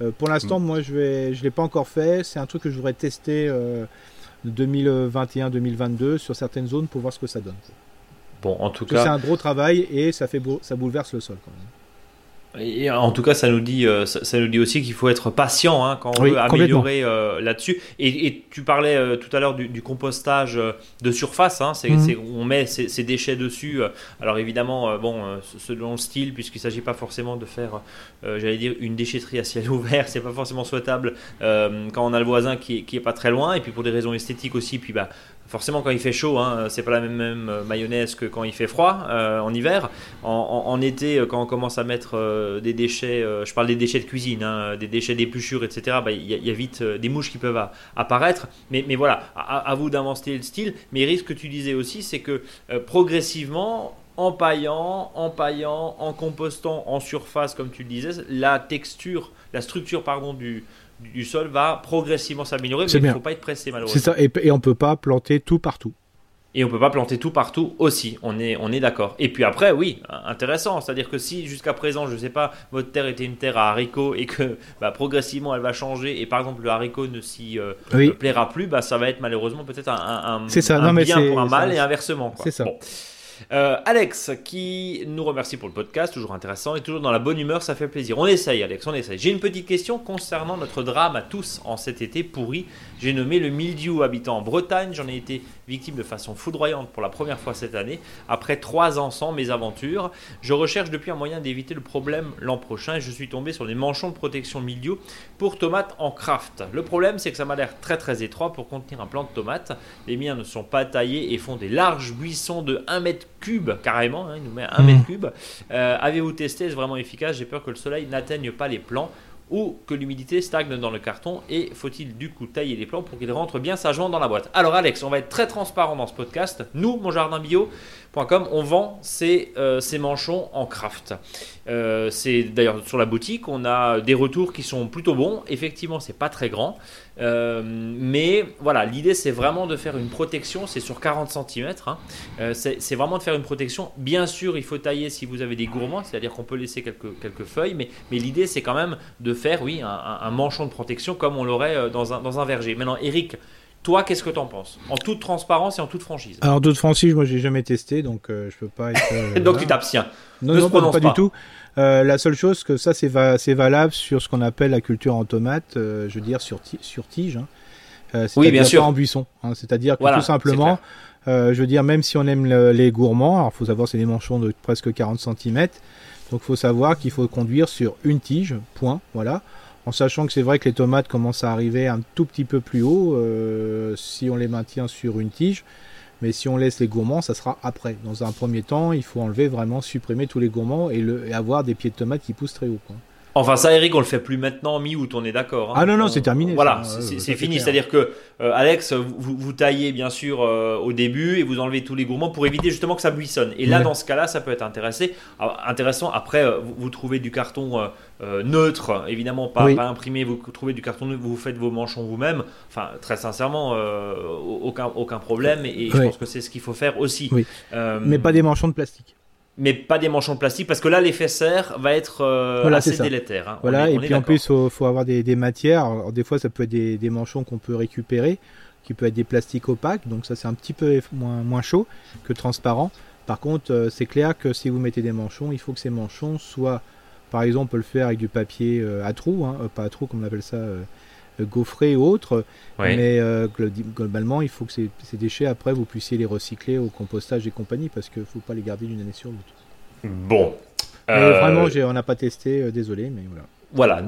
Euh, pour l'instant, mm. moi je vais, je l'ai pas encore fait. C'est un truc que je voudrais tester 2021-2022 euh, sur certaines zones pour voir ce que ça donne. Bon, en tout cas. C'est un gros travail et ça, fait ça bouleverse le sol quand même. Et en tout cas, ça nous dit, euh, ça, nous dit aussi qu'il faut être patient hein, quand on veut améliorer euh, là-dessus. Et, tu parlais euh, tout à l'heure du, compostage de surface. Hein, mhm. on met ces, déchets dessus. Alors évidemment, bon, selon le style, puisqu'il ne s'agit pas forcément de faire, j'allais dire, une déchetterie à ciel ouvert, c'est pas forcément souhaitable quand on a le voisin qui, qui est pas très loin. Et puis pour des raisons esthétiques aussi, puis bah Forcément, quand il fait chaud, hein, c'est pas la même, euh, mayonnaise que quand il fait froid euh, en hiver. En, été, euh, quand on commence à mettre des déchets, je parle des déchets de cuisine, hein, des déchets d'épluchure, etc., bah, il y, a vite des mouches qui peuvent apparaître. Mais, voilà, à, vous d'inventer le style. Mais risque que tu disais aussi, c'est que progressivement, en paillant, en paillant, en compostant en surface, comme tu le disais, la texture, la structure pardon, du, du sol va progressivement s'améliorer, mais il ne faut pas être pressé malheureusement. C'est ça, et, et on peut pas planter tout partout. Et on peut pas planter tout partout aussi, on est, on est d'accord. Et puis après, oui, intéressant, c'est-à-dire que si jusqu'à présent, je ne sais pas, votre terre était une terre à haricots et que bah, progressivement elle va changer et par exemple le haricot ne s'y euh, plaira plus, bah, ça va être malheureusement peut-être un, un, un, bien pour un mal et inversement. C'est ça. Euh, Alex, qui nous remercie pour le podcast, toujours intéressant et toujours dans la bonne humeur, ça fait plaisir. On essaye, Alex, on essaye. J'ai une petite question concernant notre drame à tous en cet été pourri. J'ai nommé le mildiou habitant en Bretagne. J'en ai été victime de façon foudroyante pour la première fois cette année. Après trois ans sans mes aventures, je recherche depuis un moyen d'éviter le problème l'an prochain et je suis tombé sur des manchons de protection mildiou pour tomates en craft. Le problème, c'est que ça m'a l'air très très étroit pour contenir un plant de tomates. Les miens ne sont pas taillés et font des larges buissons de 1 mètre cube carrément, hein, il nous met 1 mètre mmh. cube. Euh, avez-vous testé? Est-ce vraiment efficace? J'ai peur que le soleil n'atteigne pas les plants ou que l'humidité stagne dans le carton et faut-il du coup tailler les plants pour qu'ils rentrent bien sagement dans la boîte Alors Alex, on va être très transparent dans ce podcast. Nous, mon jardin bio, on vend ces, euh, ces manchons en craft. Euh, c'est d'ailleurs sur la boutique, on a des retours qui sont plutôt bons. Effectivement, c'est pas très grand, euh, mais voilà, l'idée c'est vraiment de faire une protection. C'est sur 40 cm. Hein. c'est vraiment de faire une protection. Bien sûr, il faut tailler si vous avez des gourmands, c'est-à-dire qu'on peut laisser quelques, feuilles, mais, l'idée c'est quand même de faire, oui, un, manchon de protection comme on l'aurait dans un verger. Maintenant, Eric toi, qu'est-ce que tu en penses? En toute transparence et en toute franchise. Alors, toute franchise, moi, j'ai jamais testé, donc euh, je peux pas être. Euh, donc, tu t'abstiens. Non, non, pas, du tout. Euh, la seule chose que ça, c'est valable sur ce qu'on appelle la culture en tomate, je veux dire sur, sur tige. Hein. oui, bien sûr. en buisson. Hein. C'est-à-dire que tout simplement, je veux dire, même si on aime les gourmands, alors faut savoir, c'est des manchons de presque 40 cm. Donc, faut savoir qu'il faut conduire sur une tige, point. Voilà en sachant que c'est vrai que les tomates commencent à arriver un tout petit peu plus haut euh, si on les maintient sur une tige. Mais si on laisse les gourmands, ça sera après. Dans un premier temps, il faut enlever vraiment, supprimer tous les gourmands et, avoir des pieds de tomates qui poussent très haut. Enfin, ça, Eric, on le fait plus maintenant, mi-août, on est d'accord. Hein. ah non, non, c'est terminé. Voilà, c'est fini. C'est-à-dire que, euh, Alex, vous, vous, taillez bien sûr euh, au début et vous enlevez tous les gourmands pour éviter justement que ça buissonne. Et là, dans ce cas-là, ça peut être intéressant. intéressant. Après, vous, trouvez du carton euh, neutre, évidemment pas, pas, imprimé, vous trouvez du carton neutre, vous faites vos manchons vous-même. Enfin, très sincèrement, euh, aucun, aucun problème et, je pense que c'est ce qu'il faut faire aussi. Euh, mais pas des manchons de plastique. Mais pas des manchons de plastique parce que là l'effet serre va être assez délétère. Hein. Voilà, et puis en plus il faut, avoir des, des matières. des fois ça peut être des, des, manchons qu'on peut récupérer, qui peut être des plastiques opaques, donc ça c'est un petit peu moins, moins chaud que transparent. Par contre, c'est clair que si vous mettez des manchons, il faut que ces manchons soient par exemple, on peut le faire avec du papier euh, à trous, hein, euh, pas à trous comme on appelle ça, euh, gaufré ou autre. Mais globalement, il faut que ces, déchets, après, vous puissiez les recycler au compostage et compagnie, parce qu'il ne faut pas les garder d'une année sur l'autre. Bon. Vraiment, on n'a pas testé, désolé, mais voilà. Voilà.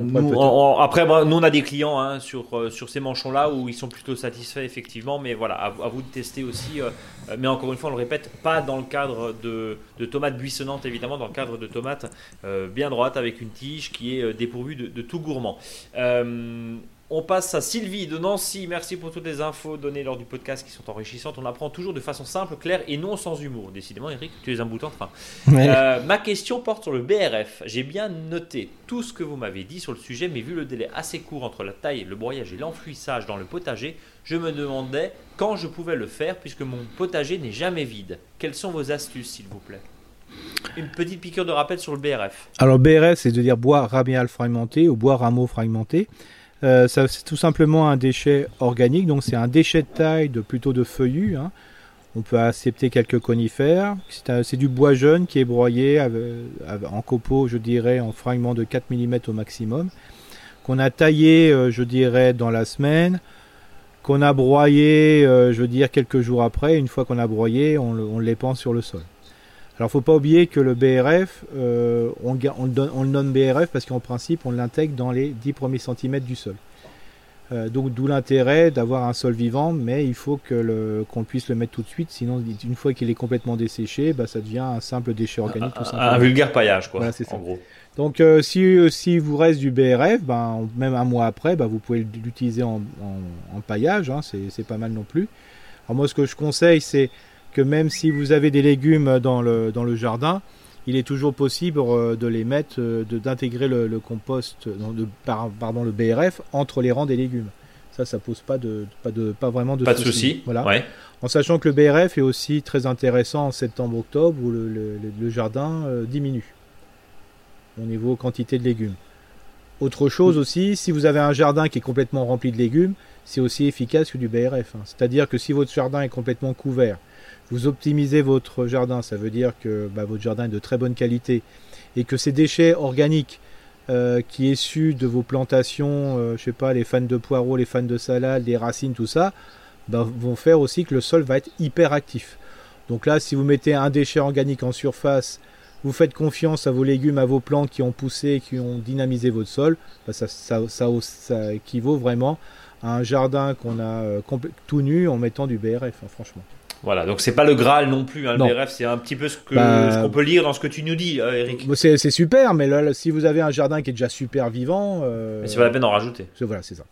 après, nous, on a des clients hein, sur, euh, sur ces manchons-là où ils sont plutôt satisfaits, effectivement. Mais voilà, à, vous de tester aussi. Euh, mais encore une fois, on le répète, pas dans le cadre de, de tomates buissonnantes, évidemment, dans le cadre de tomates euh, bien droites avec une tige qui est dépourvue de, de tout gourmand. On passe à Sylvie de Nancy. Merci pour toutes les infos données lors du podcast qui sont enrichissantes. On apprend toujours de façon simple, claire et non sans humour. Décidément, Eric, tu es un bouton de fin. Euh, ma question porte sur le BRF. J'ai bien noté tout ce que vous m'avez dit sur le sujet, mais vu le délai assez court entre la taille, le broyage et l'enfouissage dans le potager, je me demandais quand je pouvais le faire puisque mon potager n'est jamais vide. Quelles sont vos astuces, s'il vous plaît? Une petite piqûre de rappel sur le BRF. Alors BRF, c'est de dire bois ramial fragmenté ou bois rameau fragmenté. Euh, c'est tout simplement un déchet organique, donc c'est un déchet de taille de, plutôt de feuillus. Hein. On peut accepter quelques conifères. C'est du bois jeune qui est broyé en copeaux, je dirais, en fragments de 4 mm au maximum. Qu'on a taillé, euh, je dirais, dans la semaine. Qu'on a broyé, euh, je veux dire, quelques jours après. Une fois qu'on a broyé, on, on les pend sur le sol. Alors faut pas oublier que le BRF, euh, on, le nomme BRF parce qu'en principe on l'intègre dans les 10 premiers centimètres du sol. Euh, donc d'où l'intérêt d'avoir un sol vivant, mais il faut que qu'on puisse le mettre tout de suite, sinon une fois qu'il est complètement desséché, bah, ça devient un simple déchet organique. tout un, un vulgaire paillage quoi, en gros. Donc euh, si, si vous reste du BRF, ben, même un mois après, bah, vous pouvez l'utiliser en, paillage, hein, c'est pas mal non plus. Alors moi ce que je conseille c'est que même si vous avez des légumes dans le, dans le jardin, il est toujours possible euh, de les mettre, euh, d'intégrer le, compost, de, pardon, le BRF entre les rangs des légumes. Ça, ça pose pas de, pas de, pas vraiment de pas de souci. Voilà. En sachant que le BRF est aussi très intéressant en septembre-octobre où le, jardin euh, diminue au niveau quantité de légumes. Autre chose aussi, si vous avez un jardin qui est complètement rempli de légumes, c'est aussi efficace que du BRF. Hein. C'est-à-dire que si votre jardin est complètement couvert, vous optimisez votre jardin, ça veut dire que bah, votre jardin est de très bonne qualité et que ces déchets organiques euh, qui issus de vos plantations, euh, je sais pas, les fans de poireaux, les fans de salade, les racines, tout ça, bah, vont faire aussi que le sol va être hyper actif. Donc là, si vous mettez un déchet organique en surface, vous faites confiance à vos légumes, à vos plantes qui ont poussé, qui ont dynamisé votre sol, bah, ça, équivaut vraiment à un jardin qu'on a euh, tout nu en mettant du BRF, hein, franchement. Voilà, donc c'est pas le Graal non plus, hein, le BRF, c'est un petit peu ce bah, qu'on peut lire dans ce que tu nous dis, euh, Eric. C'est super, mais là, si vous avez un jardin qui est déjà super vivant. Euh, mais c'est pas la peine d'en rajouter. Voilà, c'est ça.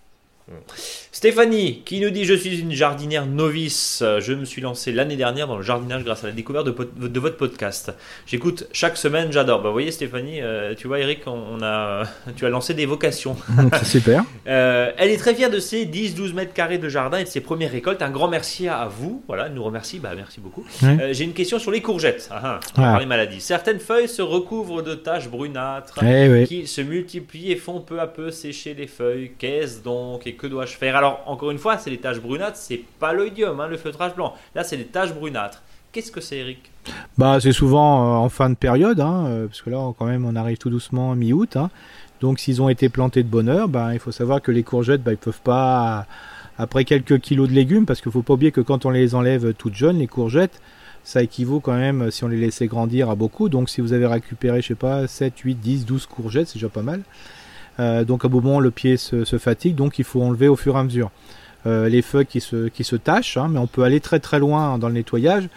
Stéphanie qui nous dit Je suis une jardinière novice. Je me suis lancé l'année dernière dans le jardinage grâce à la découverte de, votre podcast. J'écoute chaque semaine, j'adore. Bah, vous voyez, Stéphanie, euh, tu vois, Eric, on, a, tu as lancé des vocations. Super. Euh, elle est très fière de ses 10-12 mètres carrés de jardin et de ses premières récoltes. Un grand merci à vous. Voilà, elle nous remercie. Bah, merci beaucoup. Euh, j'ai une question sur les courgettes. Ah, ah, les maladies. Certaines feuilles se recouvrent de taches brunâtres eh qui se multiplient et font peu à peu sécher les feuilles. Qu'est-ce donc? Que dois-je faire Alors, encore une fois, c'est les taches brunâtres, c'est pas l'oïdium, hein, le feutrage blanc. Là, c'est les taches brunâtres. Qu'est-ce que c'est, Eric Bah, c'est souvent euh, en fin de période, hein, euh, parce que là, quand même, on arrive tout doucement à mi-août. Hein. Donc, s'ils ont été plantés de bonne heure, bah, il faut savoir que les courgettes, bah, ils peuvent pas, après quelques kilos de légumes, parce qu'il faut pas oublier que quand on les enlève toutes jeunes, les courgettes, ça équivaut quand même, si on les laissait grandir, à beaucoup. Donc, si vous avez récupéré, je sais pas, 7, 8, 10, 12 courgettes, c'est déjà pas mal. Euh, donc à un moment le pied se, fatigue, donc il faut enlever au fur et à mesure. Euh, les feuilles qui se, qui se tachent, hein, mais on peut aller très très loin dans le nettoyage.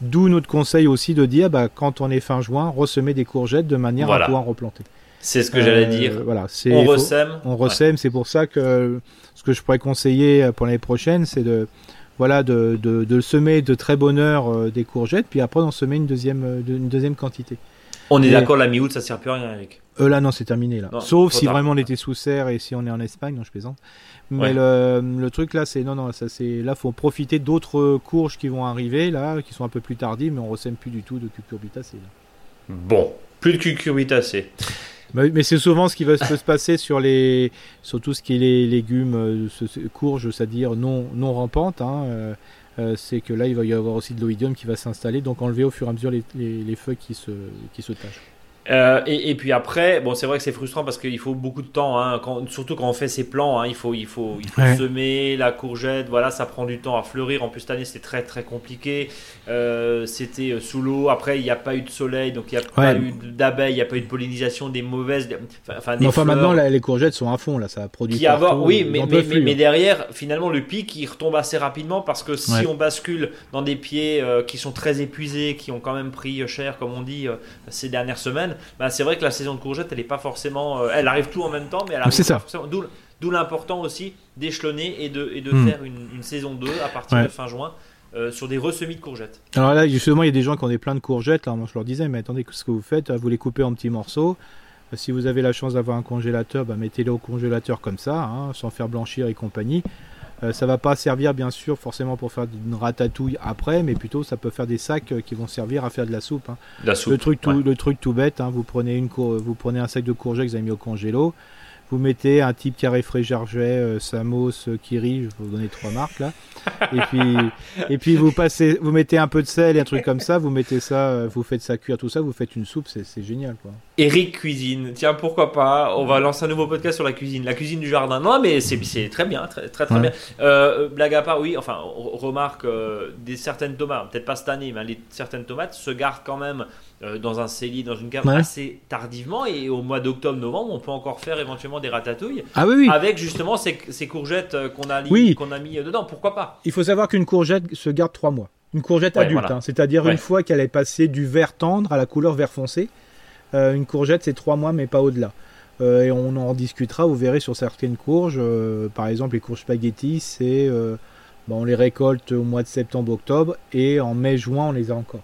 D'où notre conseil aussi de dire, bah, quand on est fin juin, ressemer des courgettes de manière à pouvoir replanter. C'est ce que j'allais euh, dire. Voilà, on ressème. on ressème. C'est pour ça que ce que je pourrais conseiller pour l'année prochaine, c'est de voilà de, de, de, semer de très bonne heure des courgettes, puis après d'en semer une deuxième, une deuxième quantité. On est d'accord, la mi-août, ça sert plus à rien, Eric. Euh, là, non, c'est terminé. Là. Sauf si vraiment on était sous serre et si on est en Espagne, non, je plaisante. Mais le, truc là, c'est non, non, ça c'est là, faut profiter d'autres courges qui vont arriver là, qui sont un peu plus tardives, mais on ressème plus du tout de cucurbitacées. Bon, plus de cucurbitacées. Mais, c'est souvent ce qui va se passer sur les, sur tout ce qui est les légumes, euh, courges, c'est-à-dire non, non rampantes. Hein, euh, euh, c'est que là, il va y avoir aussi de l'oïdium qui va s'installer, donc enlever au fur et à mesure les, les, feuilles qui se, qui se tachent. Euh, et, puis après, bon, c'est vrai que c'est frustrant parce qu'il faut beaucoup de temps, hein, surtout quand on fait ses plans. Hein, il faut, il faut, il faut semer la courgette. Voilà, ça prend du temps à fleurir. En plus cette année, c'était très très compliqué. Euh, c'était euh, sous l'eau. Après, il n'y a pas eu de soleil, donc il n'y a pas eu d'abeilles, il n'y a pas eu de pollinisation, des mauvaises. Enfin, des enfin maintenant, les courgettes sont à fond là, ça produit. Qui avoir, oui, mais, mais, mais, hein. derrière, finalement, le pic il retombe assez rapidement parce que si on bascule dans des pieds qui sont très épuisés, qui ont quand même pris cher, comme on dit, ces dernières semaines bah, c'est vrai que la saison de courgettes, elle n'est pas forcément. Euh, elle arrive tout en même temps, mais elle arrive ça. D'où l'important aussi d'échelonner et de, et de hmm. faire une, saison 2 à partir de fin juin. Euh, sur des ressemis de courgettes. Alors là, justement, il y a des gens qui ont des plein de courgettes. Alors moi, je leur disais, mais attendez, ce que vous faites, vous les coupez en petits morceaux. Euh, si vous avez la chance d'avoir un congélateur, bah, mettez-les au congélateur comme ça, hein, sans faire blanchir et compagnie. Euh, ça va pas servir bien sûr forcément pour faire une ratatouille après, mais plutôt ça peut faire des sacs euh, qui vont servir à faire de la soupe. Hein. La soupe le truc tout, le truc tout bête, hein, vous prenez une vous prenez un sac de courgettes que vous avez mis au congélo, vous mettez un type a réfrigéré euh, Samos, euh, Kiri, je vais vous donner trois marques là. Et puis, et puis vous passez, vous mettez un peu de sel et un truc comme ça, vous mettez ça, euh, vous faites ça cuire tout ça, vous faites une soupe, c'est génial quoi. Eric cuisine, tiens pourquoi pas, on va lancer un nouveau podcast sur la cuisine, la cuisine du jardin. Non mais c'est très bien, très très, très bien. blague à part, oui, enfin remarque des certaines tomates, peut-être pas cette année, mais les, certaines tomates se gardent quand même euh, dans un cellier, dans une cave assez tardivement. Et au mois d'octobre-novembre, on peut encore faire éventuellement des ratatouilles. Ah oui, oui. Avec justement ces, ces courgettes euh, qu'on a, qu'on a mis dedans. Pourquoi pas? Il faut savoir qu'une courgette se garde trois mois. Une courgette adulte, hein. c'est-à-dire une fois qu'elle est passée du vert tendre à la couleur vert foncé. Euh, une courgette, c'est trois mois, mais pas au-delà. et on en discutera, vous verrez sur certaines courges. par exemple, les courges spaghetti, c'est. on les récolte au mois de septembre-octobre et en mai-juin, on les a encore.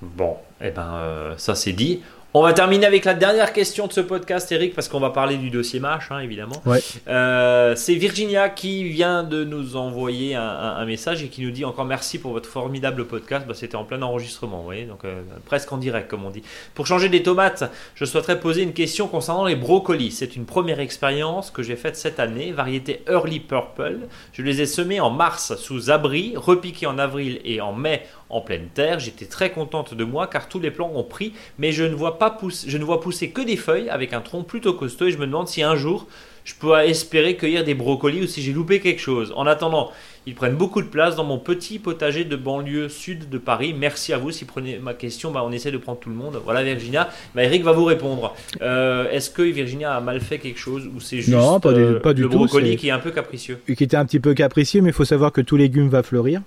Bon, eh ben, euh, ça c'est dit. On va terminer avec la dernière question de ce podcast, Eric, parce qu'on va parler du dossier MASH, hein, évidemment. Euh, c'est Virginia qui vient de nous envoyer un, message et qui nous dit encore merci pour votre formidable podcast. Bah, C'était en plein enregistrement, vous voyez, donc euh, presque en direct, comme on dit. Pour changer des tomates, je souhaiterais poser une question concernant les brocolis. C'est une première expérience que j'ai faite cette année, variété Early Purple. Je les ai semés en mars sous abri, repiqués en avril et en mai en pleine terre. J'étais très contente de moi car tous les plants ont pris, mais je ne vois pas pousser, je ne vois pousser que des feuilles avec un tronc plutôt costaud et je me demande si un jour je peux espérer cueillir des brocolis ou si j'ai loupé quelque chose. En attendant, ils prennent beaucoup de place dans mon petit potager de banlieue sud de Paris. Merci à vous. Si vous prenez ma question, bah, on essaie de prendre tout le monde. Voilà Virginia. Bah, Eric va vous répondre. Euh, est-ce que Virginia a mal fait quelque chose ou c'est juste non, pas du, euh, pas du le brocoli qui est un peu capricieux? Qui était un petit peu capricieux, mais il faut savoir que tout légume va fleurir.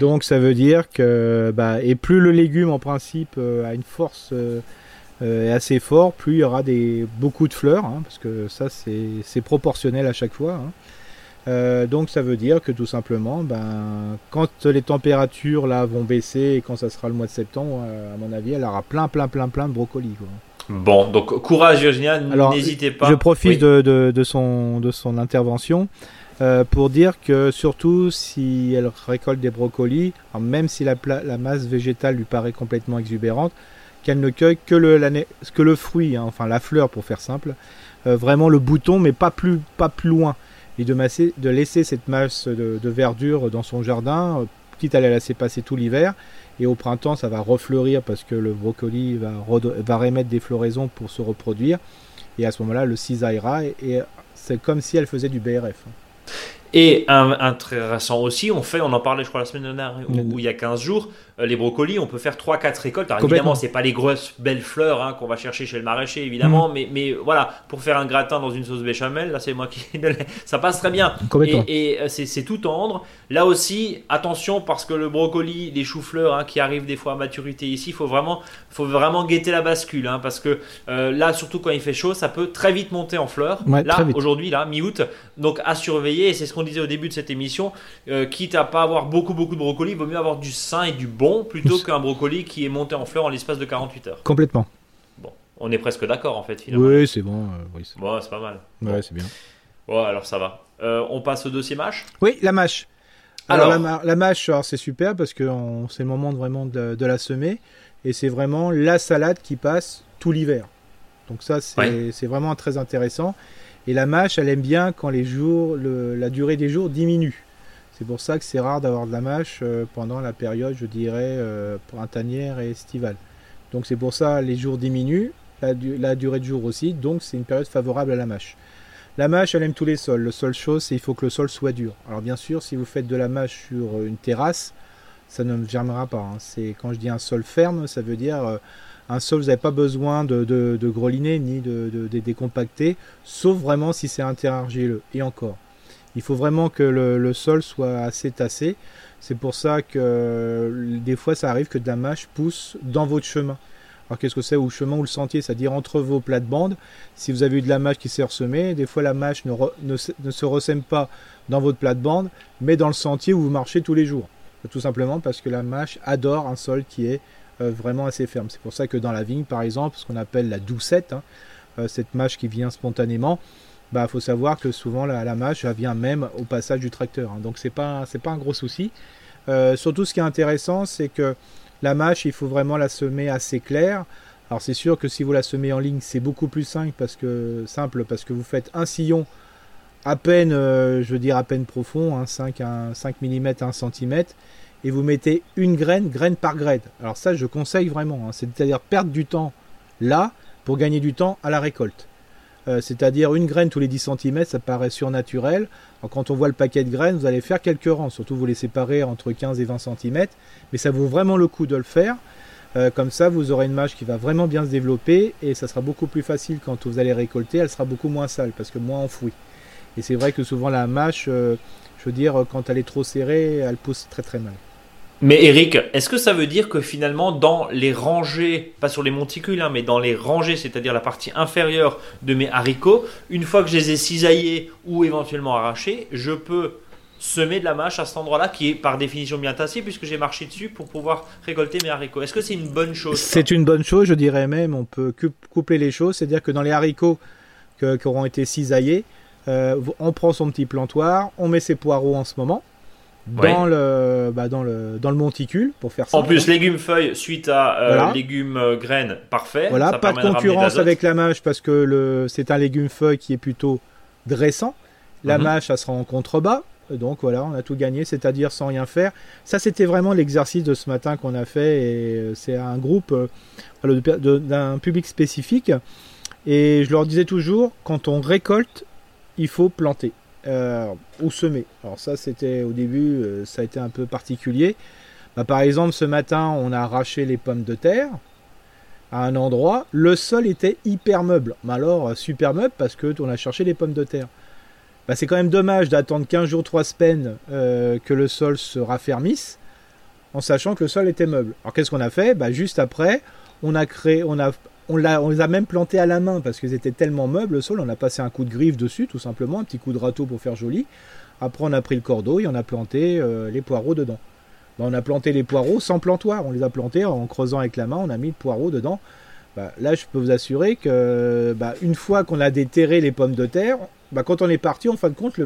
Donc ça veut dire que bah, et plus le légume en principe euh, a une force euh, euh, assez fort, plus il y aura des beaucoup de fleurs, hein, parce que ça c'est proportionnel à chaque fois. Hein. donc ça veut dire que tout simplement, ben, quand les températures là vont baisser et quand ça sera le mois de septembre, à mon avis, elle aura plein plein plein plein de brocolis. Bon, donc courage Virginia, n'hésitez pas. Je profite de, de, de, son, de son intervention. Euh, pour dire que surtout si elle récolte des brocolis, même si la, masse végétale lui paraît complètement exubérante, qu'elle ne cueille que le, fruit, hein, enfin la fleur pour faire simple, euh, vraiment le bouton, mais pas plus, pas plus loin. Et de, laisser cette masse de, verdure dans son jardin, euh, quitte à la laisser passer tout l'hiver. Et au printemps, ça va refleurir parce que le brocoli va, remettre des floraisons pour se reproduire. Et à ce moment-là, le cisaillera et, et c'est comme si elle faisait du BRF. Et intéressant aussi, on fait, on en parlait je crois la semaine dernière ou, il y a 15 jours, les brocolis, on peut faire 3-4 récoltes. Alors évidemment, c'est pas les grosses belles fleurs hein, qu'on va chercher chez le maraîcher, évidemment, mm. mais, mais voilà, pour faire un gratin dans une sauce béchamel, là c'est moi qui. ça passe très bien. Et, euh, c'est tout tendre. Là aussi, attention parce que le brocoli, les choux-fleurs hein, qui arrivent des fois à maturité ici, il faut vraiment, faut vraiment guetter la bascule hein, parce que euh, là, surtout quand il fait chaud, ça peut très vite monter en fleurs. là, aujourd'hui, là, mi-août, donc à surveiller, et c'est ce qu'on disait au début de cette émission, quitte à pas avoir beaucoup, beaucoup de brocoli, il vaut mieux avoir du sain et du bon plutôt qu'un brocoli qui est monté en fleurs en l'espace de 48 heures. Complètement. Bon, on est presque d'accord en fait finalement. Oui, c'est bon. Euh, oui, c'est bon, c'est pas mal. Ouais, c'est bien. Bon, alors ça va. Euh, on passe au dossier mâche? Oui, la mâche. Alors, la, mâche, c'est super parce que c'est le moment de, vraiment de, la semer et c'est vraiment la salade qui passe tout l'hiver. Donc ça, c'est vraiment très intéressant. Et la mâche, elle aime bien quand les jours, la durée des jours diminue. C'est pour ça que c'est rare d'avoir de la mâche euh, pendant la période, je dirais, euh, printanière et estivale. Donc c'est pour ça les jours diminuent, la, durée de jour aussi, donc c'est une période favorable à la mâche. La mâche, elle aime tous les sols. Le seul chose, c'est qu'il faut que le sol soit dur. Alors bien sûr, si vous faites de la mâche sur une terrasse, ça ne germera pas. Hein. Quand je dis un sol ferme, ça veut dire euh, un sol, vous n'avez pas besoin de, greliner ni de, de, décompacter, sauf vraiment si c'est un terrain argileux. Et encore. Il faut vraiment que le, sol soit assez tassé. C'est pour ça que des fois ça arrive que de la mâche pousse dans votre chemin. Alors qu'est-ce que c'est ou chemin ou le sentier? C'est-à-dire entre vos plates-bandes. Si vous avez eu de la mâche qui s'est ressemée, des fois la mâche ne, se ressème pas dans votre plate-bande, mais dans le sentier où vous marchez tous les jours. Tout simplement parce que la mâche adore un sol qui est euh, vraiment assez ferme. C'est pour ça que dans la vigne, par exemple, ce qu'on appelle la doucette, hein, euh, cette mâche qui vient spontanément, bah faut savoir que souvent la, mâche vient même au passage du tracteur. Hein. donc c'est pas c'est pas un gros souci. Euh, surtout ce qui est intéressant, c'est que la mâche, il faut vraiment la semer assez claire. Alors c'est sûr que si vous la semez en ligne, c'est beaucoup plus simple parce que simple parce que vous faites un sillon à peine, euh, je veux à peine profond, 5, 5 mm à 1 cm, et vous mettez une graine, graine par graine. Alors ça, je conseille vraiment, hein. c'est-à-dire perdre du temps là pour gagner du temps à la récolte. Euh, c'est-à-dire une graine tous les 10 cm, ça paraît surnaturel. quand on voit le paquet de graines, vous allez faire quelques rangs, surtout vous les séparer entre 15 et 20 cm, mais ça vaut vraiment le coup de le faire. Euh, comme ça, vous aurez une mâche qui va vraiment bien se développer et ça sera beaucoup plus facile quand vous allez récolter. Elle sera beaucoup moins sale parce que moins enfouie. Et c'est vrai que souvent la mâche, euh, je veux dire, quand elle est trop serrée, elle pousse très très mal. Mais Eric, est-ce que ça veut dire que finalement, dans les rangées, pas sur les monticules, hein, mais dans les rangées, c'est-à-dire la partie inférieure de mes haricots, une fois que je les ai cisaillés ou éventuellement arrachés, je peux semer de la mâche à cet endroit-là qui est par définition bien tassé puisque j'ai marché dessus pour pouvoir récolter mes haricots. Est-ce que c'est une bonne chose C'est une bonne chose, je dirais même, on peut couper les choses, c'est-à-dire que dans les haricots qui auront été cisaillés, euh, on prend son petit plantoir, on met ses poireaux en ce moment dans, le, bah dans, le, dans le monticule pour faire ça. En plus, légumes feuilles suite à euh, légumes euh, graines, parfait. Voilà, pas de concurrence avec la mâche parce que c'est un légume feuille qui est plutôt dressant. La mhm. mâche, ça sera en contrebas. Donc voilà, on a tout gagné, c'est-à-dire sans rien faire. Ça, c'était vraiment l'exercice de ce matin qu'on a fait. Et c'est un groupe d'un public spécifique. Et je leur disais toujours, quand on récolte, il faut planter euh, ou semer. Alors ça, c'était au début, euh, ça a été un peu particulier. Bah, par exemple, ce matin, on a arraché les pommes de terre à un endroit. Le sol était hyper meuble. Mais alors, euh, super meuble parce que on a cherché les pommes de terre. Bah, c'est quand même dommage d'attendre 15 jours, 3 semaines que le sol se raffermisse en sachant que le sol était meuble. Alors qu'est-ce qu'on a fait? Bah, Juste après, on a créé, on a on, les a même plantés à la main parce qu'ils étaient tellement meubles le sol. On a passé un coup de griffe dessus, tout simplement, un petit coup de râteau pour faire joli. Après, on a pris le cordeau et on a planté euh, les poireaux dedans. Ben, on a planté les poireaux sans plantoir. On les a plantés en creusant avec la main. On a mis le poireau dedans. Ben, là, je peux vous assurer que ben, une fois qu'on a déterré les pommes de terre, quand on est parti, en fin de compte,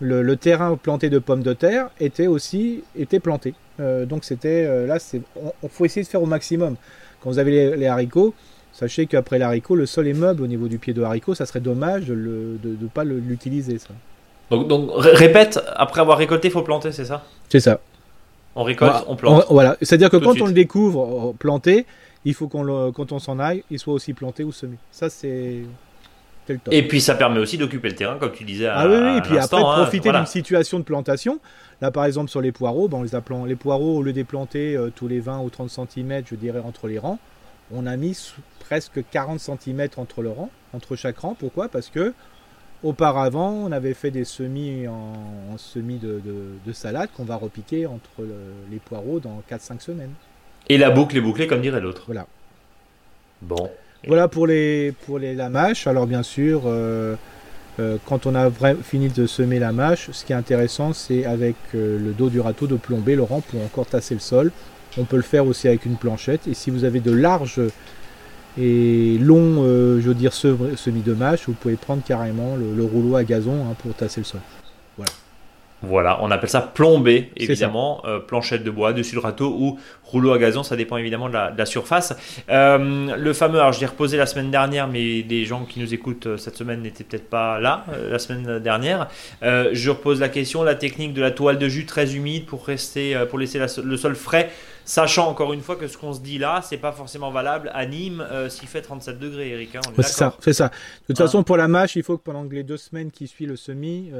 le, terrain planté de pommes de terre était aussi était planté. Euh, donc c'était euh, là, c'est, on, faut essayer de faire au maximum. Quand vous avez les, haricots, sachez qu'après l'haricot, le sol est meuble au niveau du pied de haricot. Ça serait dommage de ne pas l'utiliser. Ça. Donc, répète, après avoir récolté, il faut planter, c'est ça? C'est ça. On récolte, on plante. voilà, c'est-à-dire que quand on le découvre euh, planté, il faut qu'on quand on s'en aille, il soit aussi planté ou semé. Ça, c'est. Et puis ça permet aussi d'occuper le terrain, comme tu disais. À, ah oui, oui, et puis après, hein, profiter d'une situation de plantation. Là, par exemple, sur les poireaux, ben, on les, a les poireaux, au lieu de planter euh, tous les 20 ou 30 cm, je dirais, entre les rangs, on a mis presque 40 cm entre le rang, entre chaque rang. Pourquoi? Parce que auparavant, on avait fait des semis en, semis de, salade qu'on va repiquer entre les poireaux dans 4-5 semaines. Et la boucle est bouclée, comme dirait l'autre. Voilà. Bon. Voilà pour les, pour les lamaches. Alors, bien sûr. Euh, euh, quand on a fini de semer la mâche, ce qui est intéressant, c'est avec euh, le dos du râteau de plomber le rang pour encore tasser le sol. On peut le faire aussi avec une planchette. Et si vous avez de larges et longs, je semis de mâche, vous pouvez prendre carrément le, rouleau à gazon hein, pour tasser le sol. Voilà. Voilà, on appelle ça plomber, évidemment, euh, planchette de bois dessus le râteau ou rouleau à gazon, ça dépend évidemment de la, surface. Euh, le fameux, alors je l'ai reposé la semaine dernière, mais des gens qui nous écoutent euh, cette semaine n'étaient peut-être pas là la semaine dernière. je repose la question, la technique de la toile de jus très humide pour rester, pour laisser le sol frais, sachant encore une fois que ce qu'on se dit là, c'est pas forcément valable à Nîmes s'il fait 37 degrés, Eric. Hein, c'est ça, c'est ça. De toute hein façon, pour la mâche, il faut que pendant les deux semaines qui suivent le semis,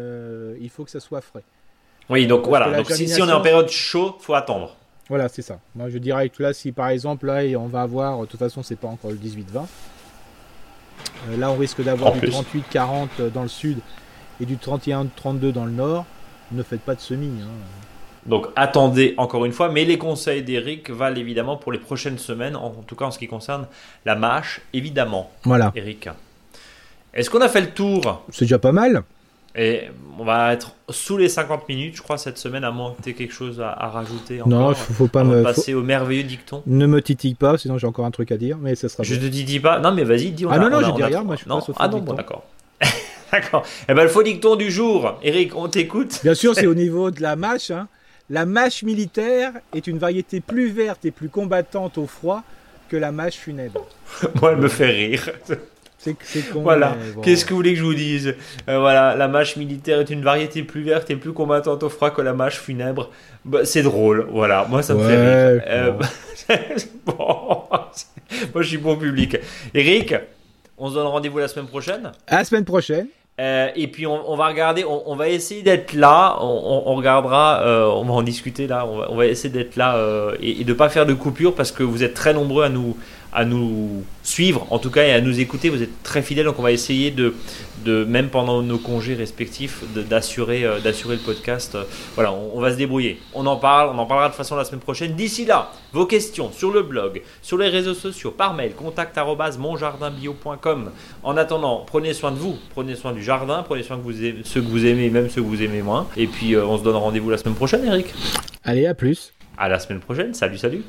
il faut que ça soit frais. Oui, donc voilà. Donc si, on est en période chaud, faut attendre. Voilà, c'est ça. Moi, je dirais que là, si par exemple, là, on va avoir, de toute façon, c'est pas encore le 18-20. Euh, là, on risque d'avoir du 38-40 euh, dans le sud et du 31-32 dans le nord. Ne faites pas de semis. Hein. Donc attendez encore une fois, mais les conseils d'Eric valent évidemment pour les prochaines semaines, en tout cas en ce qui concerne la mâche, évidemment. Voilà. Eric. Est-ce qu'on a fait le tour? C'est déjà pas mal. Et on va être sous les 50 minutes, je crois, cette semaine, à moins que tu aies quelque chose à, rajouter. Encore, non, il faut pas me. passer au merveilleux dicton. Ne me titille pas, sinon j'ai encore un truc à dire, mais ce sera. Je ne te titille pas. Non, mais vas-y, dis. On ah non, non, je dis rien, moi je suis non, Ah non, bon, d'accord. d'accord. Eh ben, le faux dicton du jour, Eric, on t'écoute. Bien sûr, c'est au niveau de la mâche. Hein. La mâche militaire est une variété plus verte et plus combattante au froid que la mâche funèbre. Moi, elle me fait rire. C'est con. Voilà. Qu'est-ce que vous voulez que je vous dise? Euh, Voilà, la mâche militaire est une variété plus verte et plus combattante au froid que la mâche funèbre. Bah, c'est drôle. Voilà, moi ça me fait rire. Euh, bon. moi je suis bon public. Eric, on se donne rendez-vous la semaine prochaine? À la semaine prochaine. Euh, et puis on, va regarder, on, va essayer d'être là, on, regardera, on va en discuter là, on va, essayer d'être là et, et de ne pas faire de coupure parce que vous êtes très nombreux à nous, à nous suivre, en tout cas, et à nous écouter. Vous êtes très fidèles, donc on va essayer de, de même pendant nos congés respectifs, d'assurer euh, d'assurer le podcast. Voilà, on, va se débrouiller. On en parle, on en parlera de façon la semaine prochaine. D'ici là, vos questions sur le blog, sur les réseaux sociaux, par mail, contact monjardinbio.com. En attendant, prenez soin de vous, prenez soin du jardin, prenez soin de vous, ceux que vous aimez, même ceux que vous aimez moins. Et puis, euh, on se donne rendez-vous la semaine prochaine, Eric. Allez, à plus. À la semaine prochaine. Salut, salut.